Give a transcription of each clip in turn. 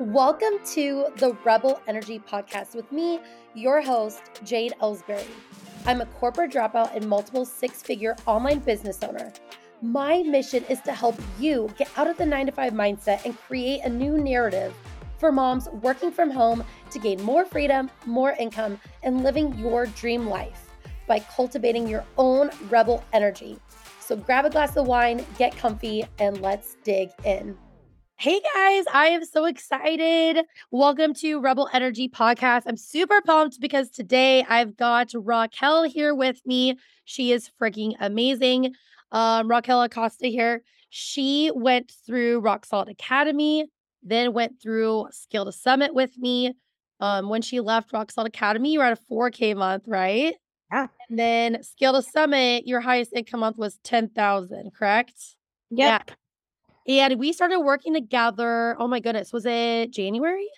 Welcome to the Rebel Energy Podcast with me, your host, Jade Ellsbury. I'm a corporate dropout and multiple six figure online business owner. My mission is to help you get out of the nine to five mindset and create a new narrative for moms working from home to gain more freedom, more income, and living your dream life by cultivating your own rebel energy. So grab a glass of wine, get comfy, and let's dig in. Hey guys, I am so excited. Welcome to Rebel Energy Podcast. I'm super pumped because today I've got Raquel here with me. She is freaking amazing. Um, Raquel Acosta here. She went through Rock Solid Academy, then went through Scale to Summit with me. Um, when she left Rock Solid Academy, you were at a 4K month, right? Yeah. And then Scale to Summit, your highest income month was 10,000, correct? Yep. Yeah. And we started working together. Oh my goodness, was it January?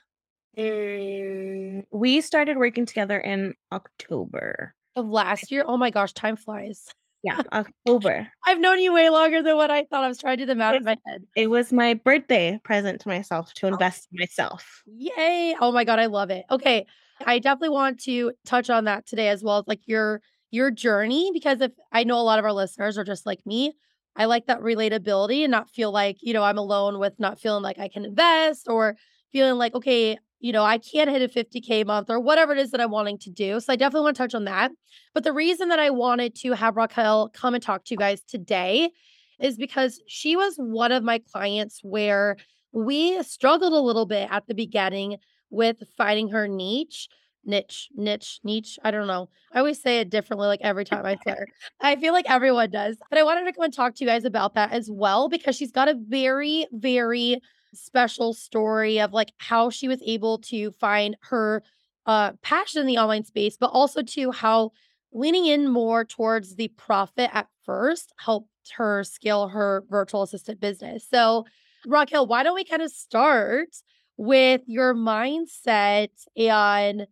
Mm, we started working together in October. Of last year? Oh my gosh, time flies. Yeah, October. I've known you way longer than what I thought. I was trying to do the math in my head. It was my birthday present to myself to invest in myself. Yay. Oh my god, I love it. Okay. I definitely want to touch on that today as well. Like your your journey because if I know a lot of our listeners are just like me, I like that relatability and not feel like, you know, I'm alone with not feeling like I can invest or feeling like okay, you know, I can't hit a 50k month or whatever it is that I'm wanting to do. So I definitely want to touch on that. But the reason that I wanted to have Raquel come and talk to you guys today is because she was one of my clients where we struggled a little bit at the beginning with finding her niche. Niche, niche, niche. I don't know. I always say it differently, like every time I swear. I feel like everyone does. But I wanted to come and talk to you guys about that as well because she's got a very, very special story of like how she was able to find her uh passion in the online space, but also to how leaning in more towards the profit at first helped her scale her virtual assistant business. So, Raquel, why don't we kind of start with your mindset and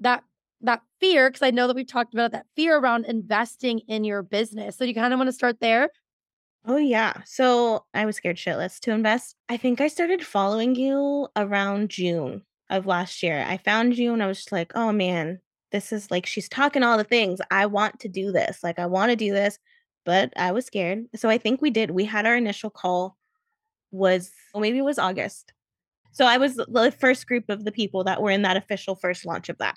that that fear because I know that we've talked about that fear around investing in your business. So, you kind of want to start there? Oh yeah. So I was scared shitless to invest. I think I started following you around June of last year. I found you and I was just like, oh man, this is like she's talking all the things. I want to do this. Like I want to do this, but I was scared. So I think we did. We had our initial call was well, maybe it was August. So I was the first group of the people that were in that official first launch of that.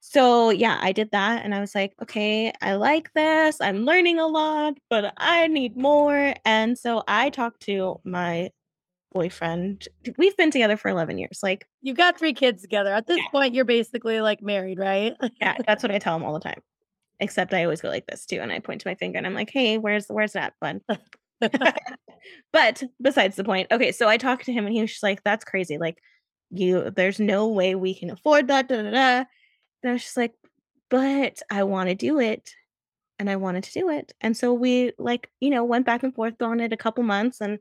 So yeah, I did that and I was like, okay, I like this. I'm learning a lot, but I need more. And so I talked to my boyfriend. We've been together for 11 years. Like, You've got three kids together. At this Yeah. point, you're basically like married, right? yeah, that's what I tell him all the time. Except I always go like this too. And I point to my finger and I'm like, hey, where's where's that bud? but besides the point, okay, so I talked to him and he was just like, that's crazy. Like, you there's no way we can afford that. Da, da, da. And I was just like, but I want to do it. And I wanted to do it. And so we like, you know, went back and forth on it a couple months and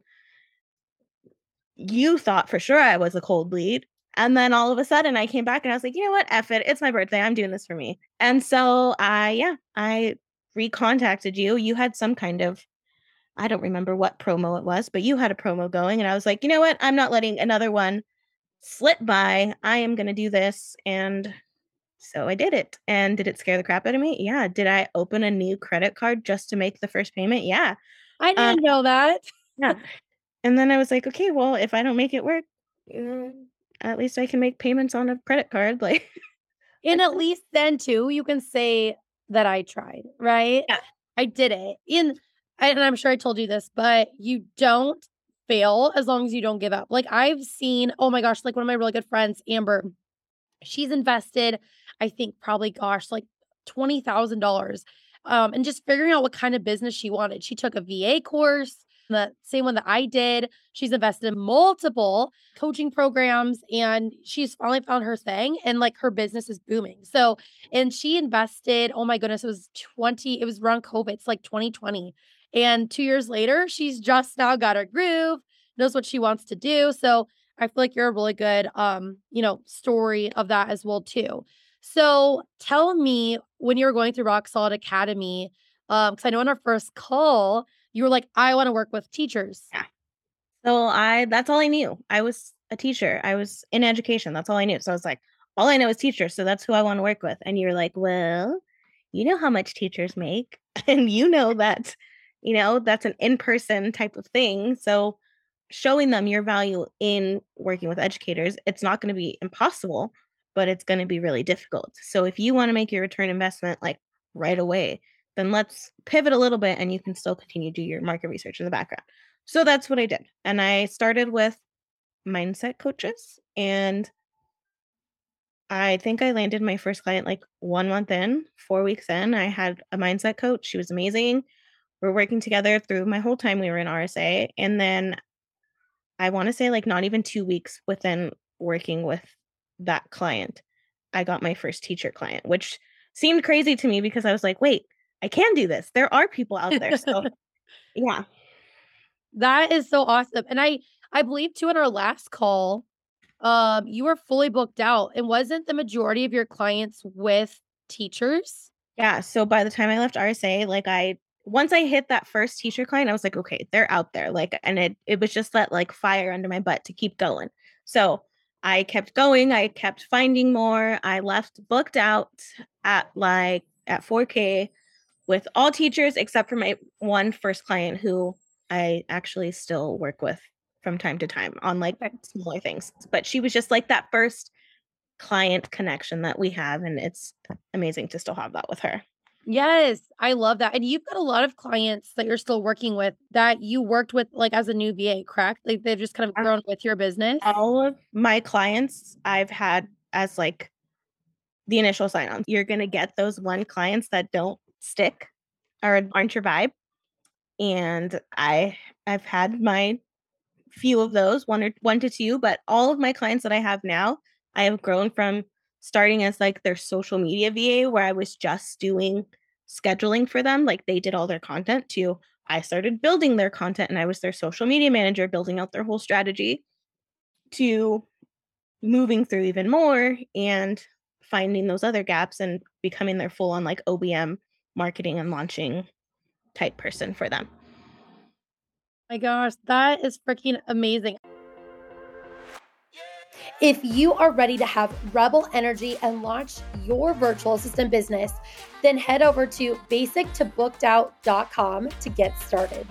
you thought for sure I was a cold bleed. And then all of a sudden I came back and I was like, you know what? F it. It's my birthday. I'm doing this for me. And so I, yeah, I recontacted you. You had some kind of, I don't remember what promo it was, but you had a promo going. And I was like, you know what? I'm not letting another one slip by. I am going to do this. And so I did it. And did it scare the crap out of me? Yeah. Did I open a new credit card just to make the first payment? Yeah. I didn't know that. Yeah. And then I was like, okay, well, if I don't make it work, mm, at least I can make payments on a credit card. Like, And at least then too, you can say that I tried, right? Yeah. I did it. In and I'm sure I told you this, but you don't fail as long as you don't give up. Like I've seen, oh my gosh, like one of my really good friends, Amber, she's invested, I think probably gosh, like twenty thousand dollars. Um, and just figuring out what kind of business she wanted. She took a VA course, the same one that I did. She's invested in multiple coaching programs and she's finally found her thing and like her business is booming. So, and she invested, oh my goodness, it was 20, it was around COVID, it's like 2020. And two years later, she's just now got her groove, knows what she wants to do. So I feel like you're a really good um, you know, story of that as well too. So tell me when you were going through Rock Solid Academy, um, because I know in our first call, you were like, I want to work with teachers. Yeah. so I, that's all I knew. I was a teacher. I was in education. That's all I knew. So I was like, all I know is teachers. So that's who I want to work with. And you're like, well, you know how much teachers make. And you know that, you know, that's an in person type of thing. So showing them your value in working with educators, it's not going to be impossible, but it's going to be really difficult. So if you want to make your return investment like right away, then let's pivot a little bit and you can still continue to do your market research in the background. So that's what I did. And I started with mindset coaches and I think I landed my first client like 1 month in, 4 weeks in. I had a mindset coach. She was amazing. We're working together through my whole time we were in RSA. And then I want to say like not even 2 weeks within working with that client, I got my first teacher client, which seemed crazy to me because I was like, wait, I can do this. There are people out there. So, yeah. That is so awesome. And I I believe too in our last call, um, you were fully booked out. And wasn't the majority of your clients with teachers? Yeah. So by the time I left RSA, like I once I hit that first teacher client, I was like, okay, they're out there. Like, and it it was just that like fire under my butt to keep going. So I kept going. I kept finding more. I left booked out at like at 4K with all teachers except for my one first client who I actually still work with from time to time on like smaller things. But she was just like that first client connection that we have. And it's amazing to still have that with her. Yes, I love that. And you've got a lot of clients that you're still working with that you worked with like as a new VA, correct? Like they've just kind of grown with your business. All of my clients I've had as like the initial sign on. You're going to get those one clients that don't stick or aren't your vibe. And I I've had my few of those, one or one to two, but all of my clients that I have now, I have grown from starting as like their social media VA where I was just doing scheduling for them, like they did all their content to I started building their content and I was their social media manager, building out their whole strategy to moving through even more and finding those other gaps and becoming their full on like OBM marketing and launching type person for them. My gosh, that is freaking amazing. If you are ready to have rebel energy and launch your virtual assistant business, then head over to basictobooked.out.com to get started.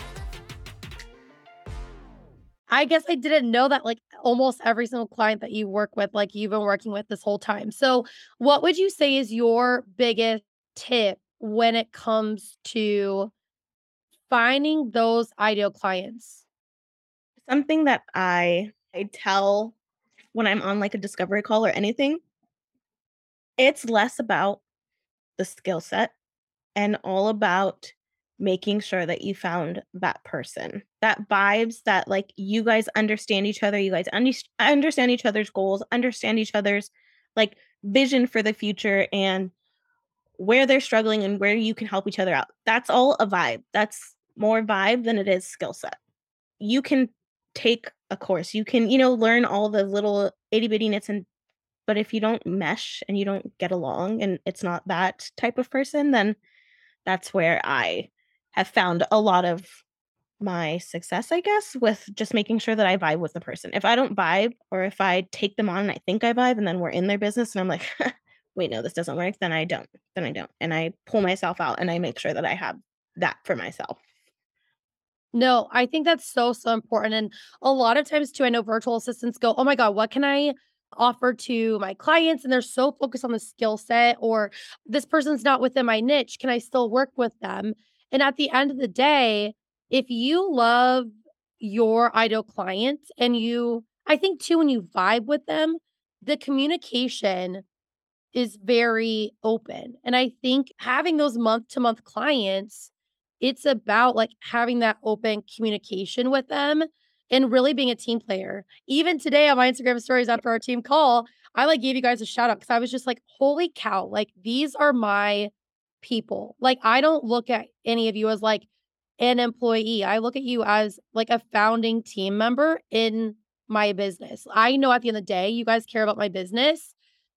I guess I didn't know that like almost every single client that you work with, like you've been working with this whole time. So, what would you say is your biggest tip when it comes to finding those ideal clients? Something that I I tell when I'm on like a discovery call or anything, it's less about the skill set and all about making sure that you found that person that vibes that like you guys understand each other you guys un- understand each other's goals understand each other's like vision for the future and where they're struggling and where you can help each other out that's all a vibe that's more vibe than it is skill set. You can take a course. You can, you know, learn all the little itty bitty nits and but if you don't mesh and you don't get along and it's not that type of person, then that's where I have found a lot of my success, I guess, with just making sure that I vibe with the person. If I don't vibe or if I take them on and I think I vibe and then we're in their business and I'm like, wait, no, this doesn't work, then I don't. Then I don't. And I pull myself out and I make sure that I have that for myself. No, I think that's so, so important. And a lot of times, too, I know virtual assistants go, Oh my God, what can I offer to my clients? And they're so focused on the skill set, or this person's not within my niche. Can I still work with them? And at the end of the day, if you love your ideal clients and you, I think too, when you vibe with them, the communication is very open. And I think having those month to month clients it's about like having that open communication with them and really being a team player. Even today on my Instagram stories after our team call, I like gave you guys a shout out because I was just like, holy cow, like these are my people. Like I don't look at any of you as like an employee. I look at you as like a founding team member in my business. I know at the end of the day, you guys care about my business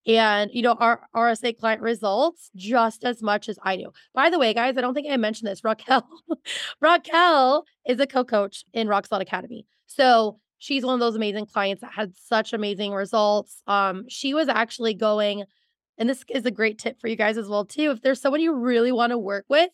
and you know our RSA client results just as much as I do. By the way, guys, I don't think I mentioned this. Raquel, Raquel is a co-coach in Rock Solid Academy. So she's one of those amazing clients that had such amazing results. Um, she was actually going, and this is a great tip for you guys as well too. If there's someone you really want to work with,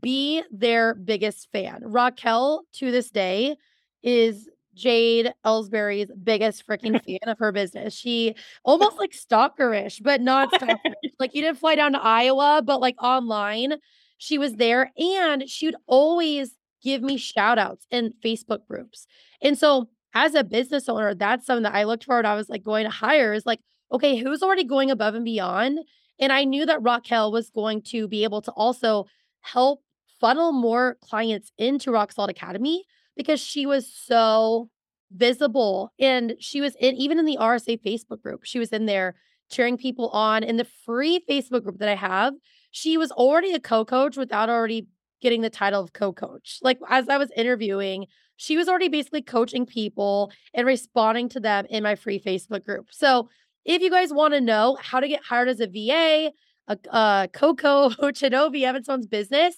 be their biggest fan. Raquel to this day is Jade Ellsbury's biggest freaking fan of her business. She almost like stalkerish, but not stalkerish. like you didn't fly down to Iowa, but like online, she was there and she would always give me shout outs in Facebook groups. And so as a business owner, that's something that I looked for. And I was like going to hire is like, okay, who's already going above and beyond? And I knew that Raquel was going to be able to also help funnel more clients into Rock Solid Academy because she was so visible and she was in even in the RSA Facebook group. She was in there cheering people on in the free Facebook group that I have. She was already a co-coach without already getting the title of co-coach. Like as I was interviewing, she was already basically coaching people and responding to them in my free Facebook group. So if you guys want to know how to get hired as a VA, a, a co-coach, and OB in someone's business,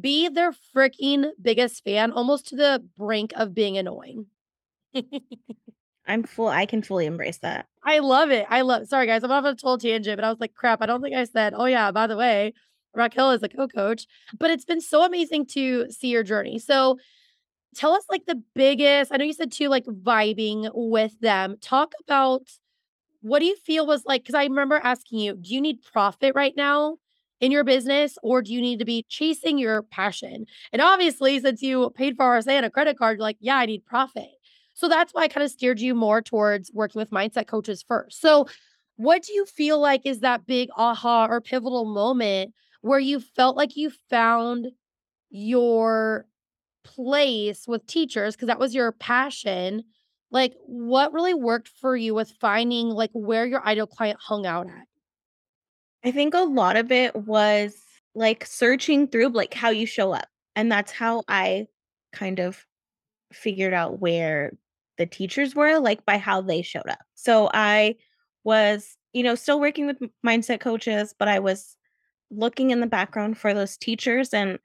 be their freaking biggest fan, almost to the brink of being annoying. I'm full. I can fully embrace that. I love it. I love. Sorry, guys, I'm off on a total tangent, but I was like, crap. I don't think I said. Oh yeah, by the way, Raquel is a co-coach. But it's been so amazing to see your journey. So tell us like the biggest. I know you said too, like vibing with them. Talk about what do you feel was like? Because I remember asking you, do you need profit right now? In your business or do you need to be chasing your passion? And obviously, since you paid for RSA and a credit card, you're like, yeah, I need profit. So that's why I kind of steered you more towards working with mindset coaches first. So, what do you feel like is that big aha or pivotal moment where you felt like you found your place with teachers because that was your passion? Like, what really worked for you with finding like where your ideal client hung out at? I think a lot of it was like searching through like how you show up. And that's how I kind of figured out where the teachers were, like by how they showed up. So I was, you know, still working with mindset coaches, but I was looking in the background for those teachers and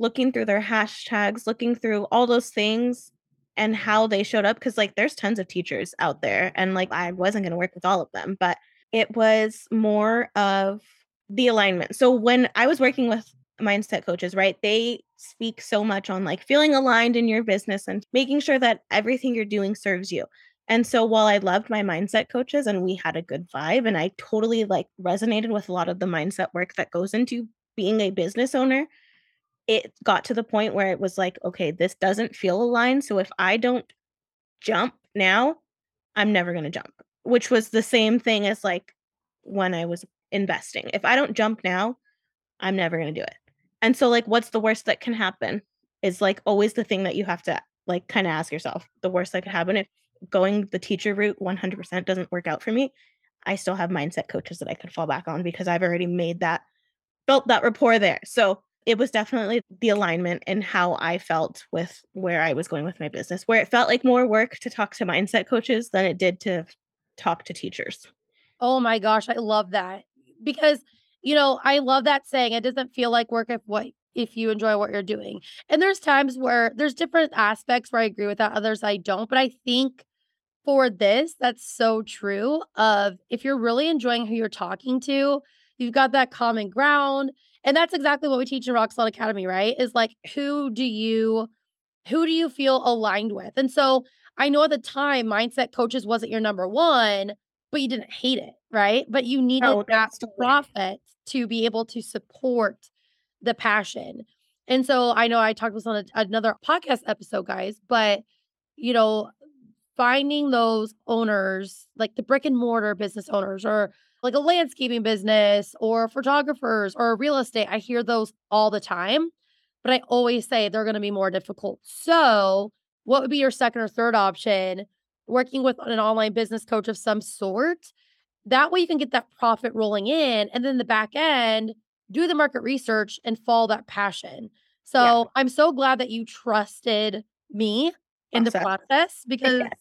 looking through their hashtags, looking through all those things and how they showed up. Cause like there's tons of teachers out there and like I wasn't going to work with all of them, but it was more of the alignment. So when I was working with mindset coaches, right, they speak so much on like feeling aligned in your business and making sure that everything you're doing serves you. And so while I loved my mindset coaches and we had a good vibe and I totally like resonated with a lot of the mindset work that goes into being a business owner, it got to the point where it was like, okay, this doesn't feel aligned. So if I don't jump now, I'm never going to jump which was the same thing as like when I was investing. If I don't jump now, I'm never going to do it. And so like what's the worst that can happen is like always the thing that you have to like kind of ask yourself. The worst that could happen if going the teacher route 100% doesn't work out for me, I still have mindset coaches that I could fall back on because I've already made that built that rapport there. So it was definitely the alignment and how I felt with where I was going with my business, where it felt like more work to talk to mindset coaches than it did to talk to teachers. Oh my gosh, I love that. Because, you know, I love that saying it doesn't feel like work if what if you enjoy what you're doing. And there's times where there's different aspects where I agree with that, others I don't, but I think for this that's so true of if you're really enjoying who you're talking to, you've got that common ground. And that's exactly what we teach in Rock Solid Academy, right? Is like who do you who do you feel aligned with? And so I know at the time mindset coaches wasn't your number one, but you didn't hate it, right? But you needed oh, that profit to be able to support the passion. And so I know I talked this on a, another podcast episode, guys, but you know, finding those owners, like the brick and mortar business owners, or like a landscaping business, or photographers, or real estate, I hear those all the time. But I always say they're going to be more difficult. So what would be your second or third option? Working with an online business coach of some sort. That way you can get that profit rolling in. And then the back end, do the market research and follow that passion. So yeah. I'm so glad that you trusted me in awesome. the process because yes.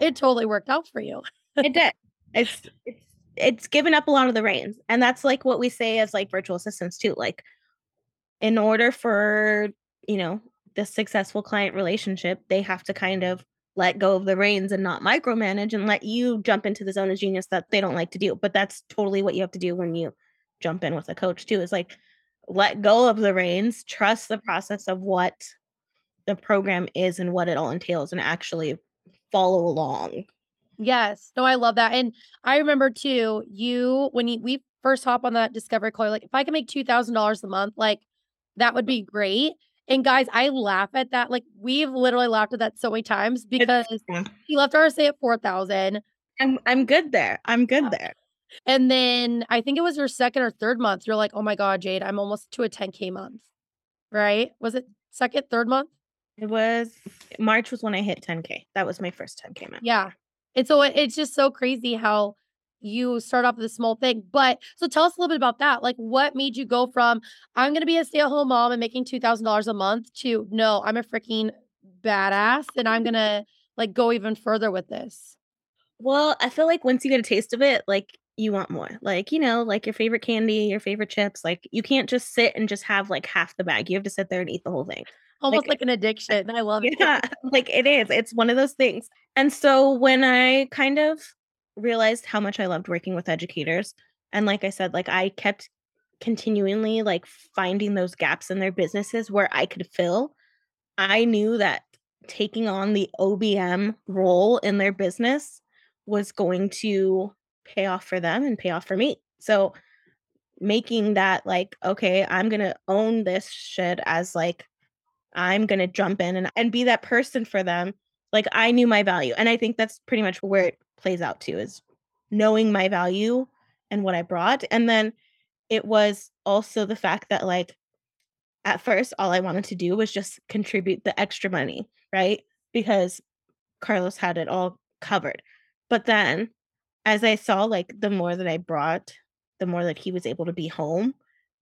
it totally worked out for you. it did. It's it's it's given up a lot of the reins. And that's like what we say as like virtual assistants too. Like in order for, you know, the successful client relationship, they have to kind of let go of the reins and not micromanage and let you jump into the zone of genius that they don't like to do. But that's totally what you have to do when you jump in with a coach too. Is like let go of the reins, trust the process of what the program is and what it all entails and actually follow along. Yes. No, I love that. And I remember too, you when you, we first hop on that discovery call, like if I can make two thousand dollars a month, like that would be great. And guys, I laugh at that. Like we've literally laughed at that so many times because he left RSA at four thousand. I'm I'm good there. I'm good Yeah. there. And then I think it was your second or third month. You're like, oh my God, Jade, I'm almost to a 10K month. Right? Was it second, third month? It was March was when I hit 10k. That was my first 10k month. Yeah. And so it, it's just so crazy how you start off with a small thing. But so tell us a little bit about that. Like, what made you go from I'm going to be a stay at home mom and making $2,000 a month to no, I'm a freaking badass and I'm going to like go even further with this? Well, I feel like once you get a taste of it, like you want more. Like, you know, like your favorite candy, your favorite chips, like you can't just sit and just have like half the bag. You have to sit there and eat the whole thing. Almost Like like an addiction. I love it. yeah, like it is. It's one of those things. And so when I kind of realized how much I loved working with educators, and like I said, like I kept continually like finding those gaps in their businesses where I could fill, I knew that taking on the OBM role in their business was going to pay off for them and pay off for me. So making that like, okay, I'm gonna own this shit as like I'm gonna jump in and, and be that person for them. Like I knew my value. And I think that's pretty much where it plays out to is knowing my value and what I brought. And then it was also the fact that like at first all I wanted to do was just contribute the extra money, right? Because Carlos had it all covered. But then as I saw like the more that I brought, the more that he was able to be home,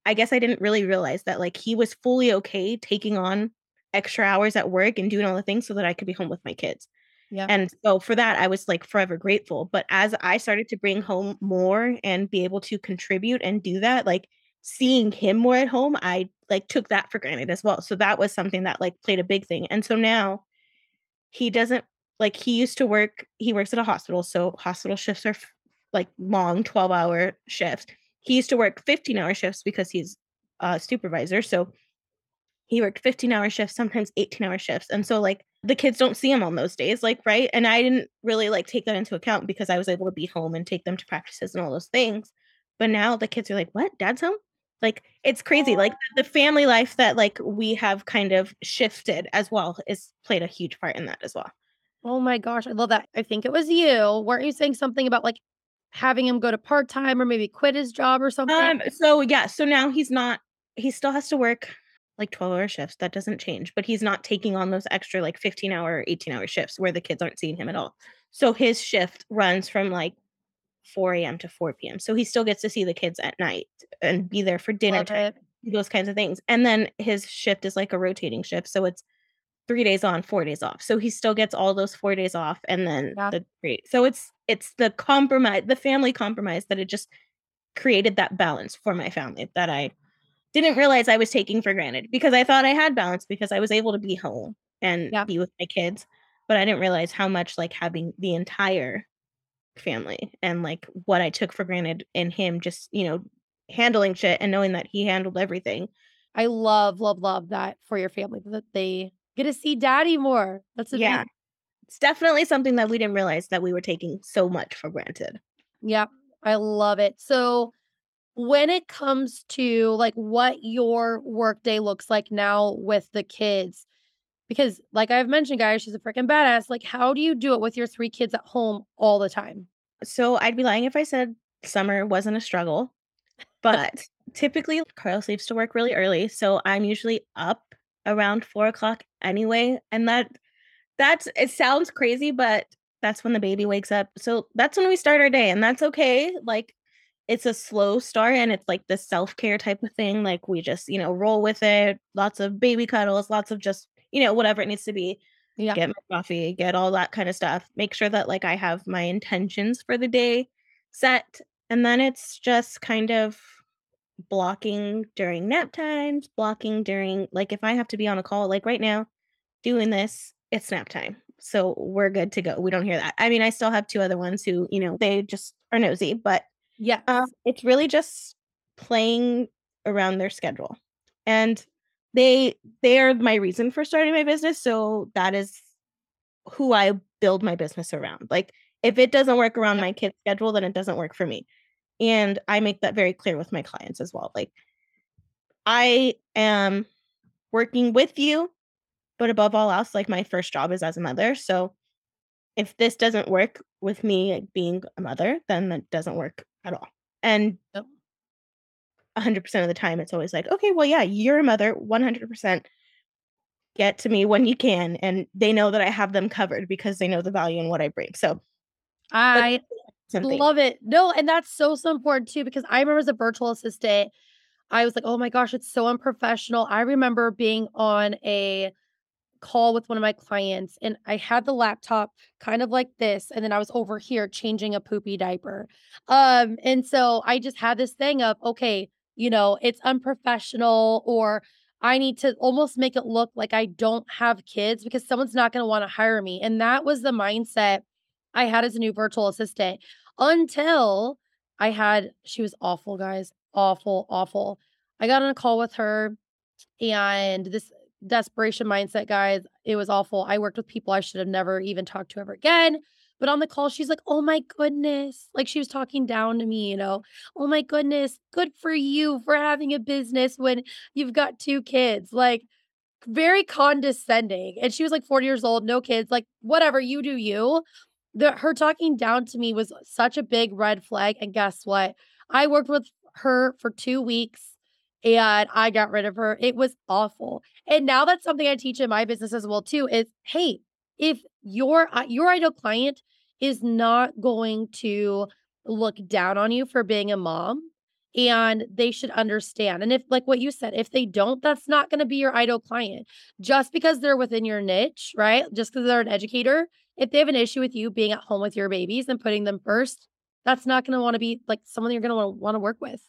I guess I didn't really realize that like he was fully okay taking on extra hours at work and doing all the things so that I could be home with my kids. Yeah. And so for that, I was like forever grateful. But as I started to bring home more and be able to contribute and do that, like seeing him more at home, I like took that for granted as well. So that was something that like played a big thing. And so now he doesn't like he used to work, he works at a hospital. So hospital shifts are like long 12 hour shifts. He used to work 15 hour shifts because he's a supervisor. So he worked 15 hour shifts, sometimes 18 hour shifts. And so like the kids don't see him on those days, like, right? And I didn't really like take that into account because I was able to be home and take them to practices and all those things. But now the kids are like, what? Dad's home? Like it's crazy. Like the family life that like we have kind of shifted as well is played a huge part in that as well. Oh my gosh, I love that. I think it was you. Weren't you saying something about like having him go to part time or maybe quit his job or something? Um, so yeah, so now he's not he still has to work like 12 hour shifts. That doesn't change, but he's not taking on those extra like 15 hour, or 18 hour shifts where the kids aren't seeing him at all. So his shift runs from like 4 a.m. to 4 p.m. So he still gets to see the kids at night and be there for dinner Love time, it. those kinds of things. And then his shift is like a rotating shift. So it's three days on, four days off. So he still gets all those four days off and then Yeah. the three. So it's it's the compromise, the family compromise that it just created that balance for my family that I didn't realize I was taking for granted because I thought I had balance because I was able to be home and Yeah. be with my kids. But I didn't realize how much like having the entire family and like what I took for granted in him just, you know, handling shit and knowing that he handled everything. I love, love, love that for your family that they get to see daddy more. That's Yeah. amazing. It's definitely something that we didn't realize that we were taking so much for granted. Yeah, I love it. So when it comes to like what your workday looks like now with the kids, because like I've mentioned, guys, she's a freaking badass. Like, how do you do it with your three kids at home all the time? So I'd be lying if I said summer wasn't a struggle, but typically Carlos leaves to work really early, so I'm usually up around four o'clock anyway, and that that's it sounds crazy, but that's when the baby wakes up. So that's when we start our day, and that's okay. Like it's a slow start, and it's like the self care type of thing. Like we just you know roll with it, lots of baby cuddles, lots of just you know whatever it needs to be Yeah. get my coffee, get all that kind of stuff. Make sure that like I have my intentions for the day set. And then it's just kind of blocking during nap times, blocking during like if I have to be on a call, like right now, doing this, it's nap time. So we're good to go. We don't hear that. I mean, I still have two other ones who, you know, they just are nosy, but Yes. um, it's really just playing around their schedule. And they they are my reason for starting my business. So that is who I build my business around. Like if it doesn't work around my kid's schedule, then it doesn't work for me. And I make that very clear with my clients as well. Like I am working with you, but above all else, like my first job is as a mother. So if this doesn't work with me being a mother, then that doesn't work at all. And Yep. 100% of the time, it's always like, okay, well, yeah, you're a mother, 100%. Get to me when you can. And they know that I have them covered because they know the value in what I bring. So I something. love it. No, and that's so, so important too, because I remember as a virtual assistant, I was like, oh my gosh, it's so unprofessional. I remember being on a call with one of my clients and I had the laptop kind of like this and then I was over here changing a poopy diaper. Um and so I just had this thing of okay, you know, it's unprofessional or I need to almost make it look like I don't have kids because someone's not going to want to hire me. And that was the mindset I had as a new virtual assistant until I had she was awful, guys. Awful, awful. I got on a call with her and this desperation mindset, guys, it was awful. I worked with people I should have never even talked to ever again. But on the call, she's like, Oh my goodness. Like she was talking down to me, you know, oh my goodness, good for you for having a business when you've got two kids. Like, very condescending. And she was like 40 years old, no kids, like, whatever, you do you. The, her talking down to me was such a big red flag. And guess what? I worked with her for two weeks and I got rid of her. It was awful. And now that's something I teach in my business as well too is hey, if your your ideal client is not going to look down on you for being a mom and they should understand. And if like what you said, if they don't, that's not going to be your ideal client. Just because they're within your niche, right? Just because they're an educator, if they have an issue with you being at home with your babies and putting them first, that's not going to want to be like someone you're going to want to work with.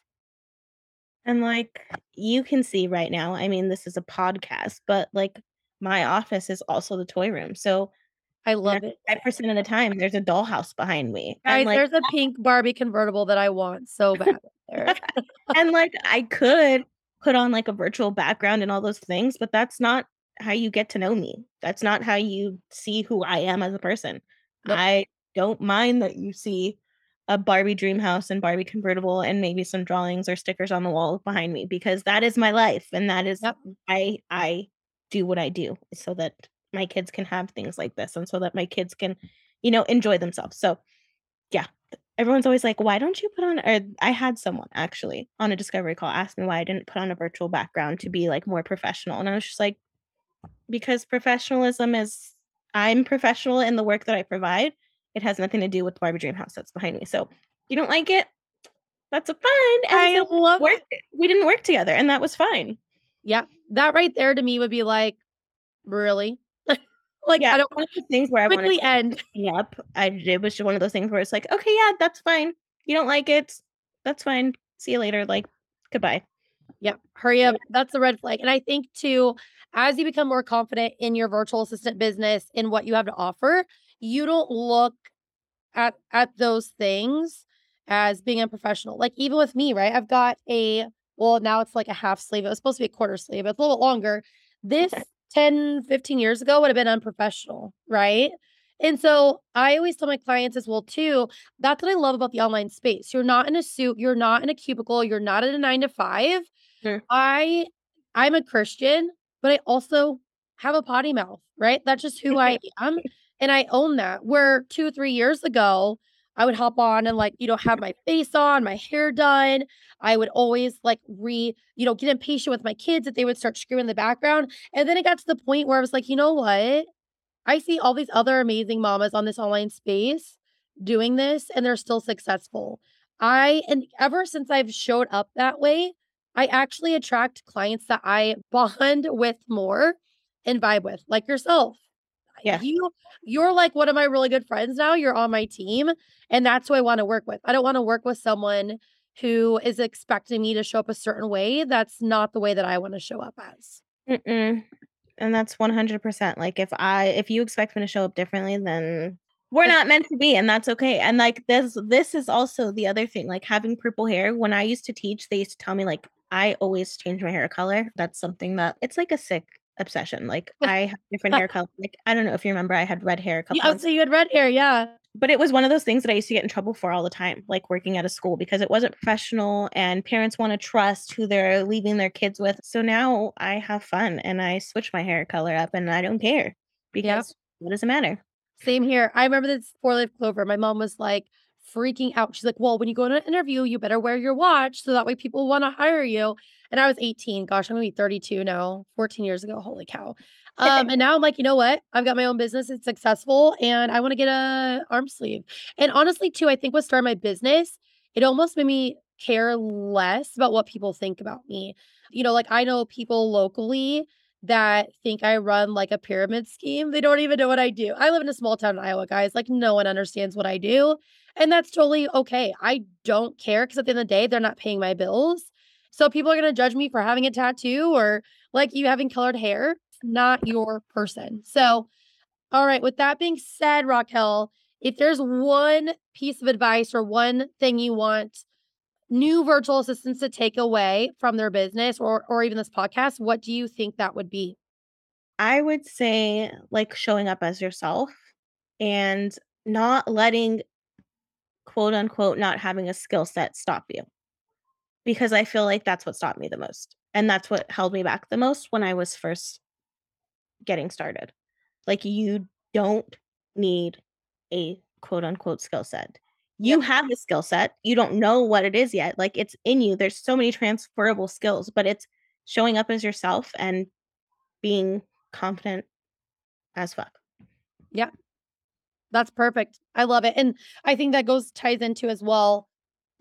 And like you can see right now, I mean, this is a podcast, but like my office is also the toy room. So I love it. 5% of the time, there's a dollhouse behind me. Guys, like, there's a pink Barbie convertible that I want so bad and like I could put on like a virtual background and all those things, but that's not how you get to know me. That's not how you see who I am as a person. Nope. I don't mind that you see a Barbie dream house and Barbie convertible and maybe some drawings or stickers on the wall behind me because that is my life and that is Yep. I I do what I do so that my kids can have things like this and so that my kids can you know enjoy themselves. So yeah, everyone's always like, why don't you put on? Or I had someone actually on a discovery call ask me why I didn't put on a virtual background to be like more professional. And I was just like, because professionalism is, I'm professional in the work that I provide. It has nothing to do with the Barbie Dream House that's behind me. So you don't like it? That's a fine. And I so love work, it. we didn't work together, and that was fine. Yeah. That right there to me would be like, really? like, Yeah, I don't want those things where I quickly to end. Yep. I it was just one of those things where it's like, okay, yeah, that's fine. You don't like it, that's fine. See you later. Like, goodbye. Yep. Hurry up. That's the red flag. And I think too, as you become more confident in your virtual assistant business in what you have to offer, you don't look at at those things as being unprofessional. Like even with me, right? I've got a well, now it's like a half sleeve. It was supposed to be a quarter sleeve. It's a little bit longer. This Okay. 10, 15 years ago would have been unprofessional, right? And so I always tell my clients as well too, that's what I love about the online space. You're not in a suit, you're not in a cubicle, you're not at a 9 to 5. Sure. I I'm a Christian, but I also have a potty mouth, right? That's just who I am. And I own that. Where two, three years ago, I would hop on and like, you know, have my face on, my hair done. I would always like re, you know, get impatient with my kids that they would start screaming in the background. And then it got to the point where I was like, you know what? I see all these other amazing mamas on this online space doing this and they're still successful. I, and ever since I've showed up that way, I actually attract clients that I bond with more and vibe with, like yourself. Yeah. You you're like one of my really good friends now. You're on my team, and that's who I want to work with. I don't want to work with someone who is expecting me to show up a certain way. That's not the way that I want to show up as. Mm-mm. And that's 100%. Like if I if you expect me to show up differently, then we're not meant to be and that's okay. And like this this is also the other thing like having purple hair. When I used to teach, they used to tell me like I always change my hair color. That's something that it's like a sick obsession. Like I have different hair color. Like I don't know if you remember I had red hair a couple oh, Yeah, so you had red hair, yeah. But it was one of those things that I used to get in trouble for all the time, like working at a school because it wasn't professional and parents want to trust who they're leaving their kids with. So now I have fun and I switch my hair color up and I don't care because Yep. what does it matter? Same here. I remember this four leaf clover. My mom was like freaking out. She's like, Well, when you go to an interview, you better wear your watch so that way people want to hire you. And I was 18. Gosh, I'm gonna be 32 now, 14 years ago. Holy cow. Um, and now I'm like, you know what? I've got my own business, it's successful, and I want to get a arm sleeve. And honestly, too, I think what started my business, it almost made me care less about what people think about me. You know, like I know people locally that think I run like a pyramid scheme. They don't even know what I do. I live in a small town in Iowa, guys. Like, no one understands what I do. And that's totally okay. I don't care because at the end of the day, they're not paying my bills. So people are going to judge me for having a tattoo or like you having colored hair. Not your person. So, all right. With that being said, Raquel, if there's one piece of advice or one thing you want new virtual assistants to take away from their business or or even this podcast, what do you think that would be? I would say like showing up as yourself and not letting quote unquote not having a skill set stop you because I feel like that's what stopped me the most. And that's what held me back the most when I was first getting started. Like you don't need a quote unquote skill set. You Yep. have the skill set. You don't know what it is yet. Like it's in you. There's so many transferable skills, but it's showing up as yourself and being confident as fuck. Yeah, that's perfect. I love it. And I think that goes ties into as well,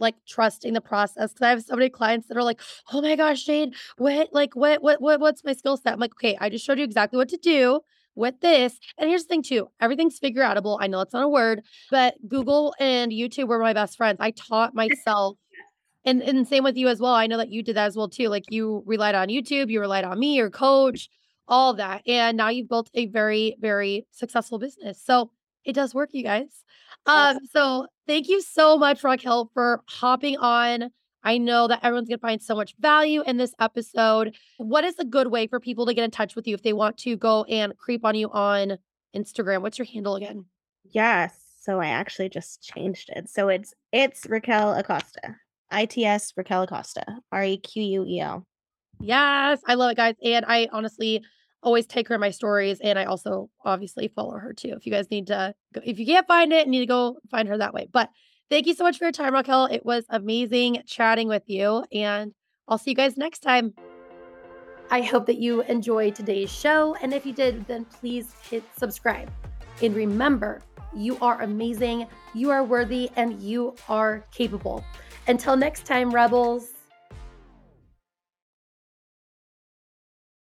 like trusting the process. Cause I have so many clients that are like, oh my gosh, Jade, what like what what what what's my skill set? I'm like, okay, I just showed you exactly what to do with this. And here's the thing too, everything's figure outable. I know it's not a word, but Google and YouTube were my best friends. I taught myself And and same with you as well. I know that you did that as well too. Like you relied on YouTube, you relied on me, your coach, all that. And now you've built a very, very successful business. So it does work, you guys. Um, so thank you so much, Raquel, for hopping on. I know that everyone's gonna find so much value in this episode. What is a good way for people to get in touch with you if they want to go and creep on you on Instagram? What's your handle again? Yes. So I actually just changed it. So it's it's Raquel Acosta. ITS Raquel Acosta. R E Q U E L. Yes, I love it, guys. And I honestly always take her in my stories. And I also obviously follow her too. If you guys need to, go, if you can't find it, need to go find her that way. But thank you so much for your time, Raquel. It was amazing chatting with you. And I'll see you guys next time. I hope that you enjoyed today's show. And if you did, then please hit subscribe. And remember, you are amazing, you are worthy, and you are capable. Until next time, Rebels.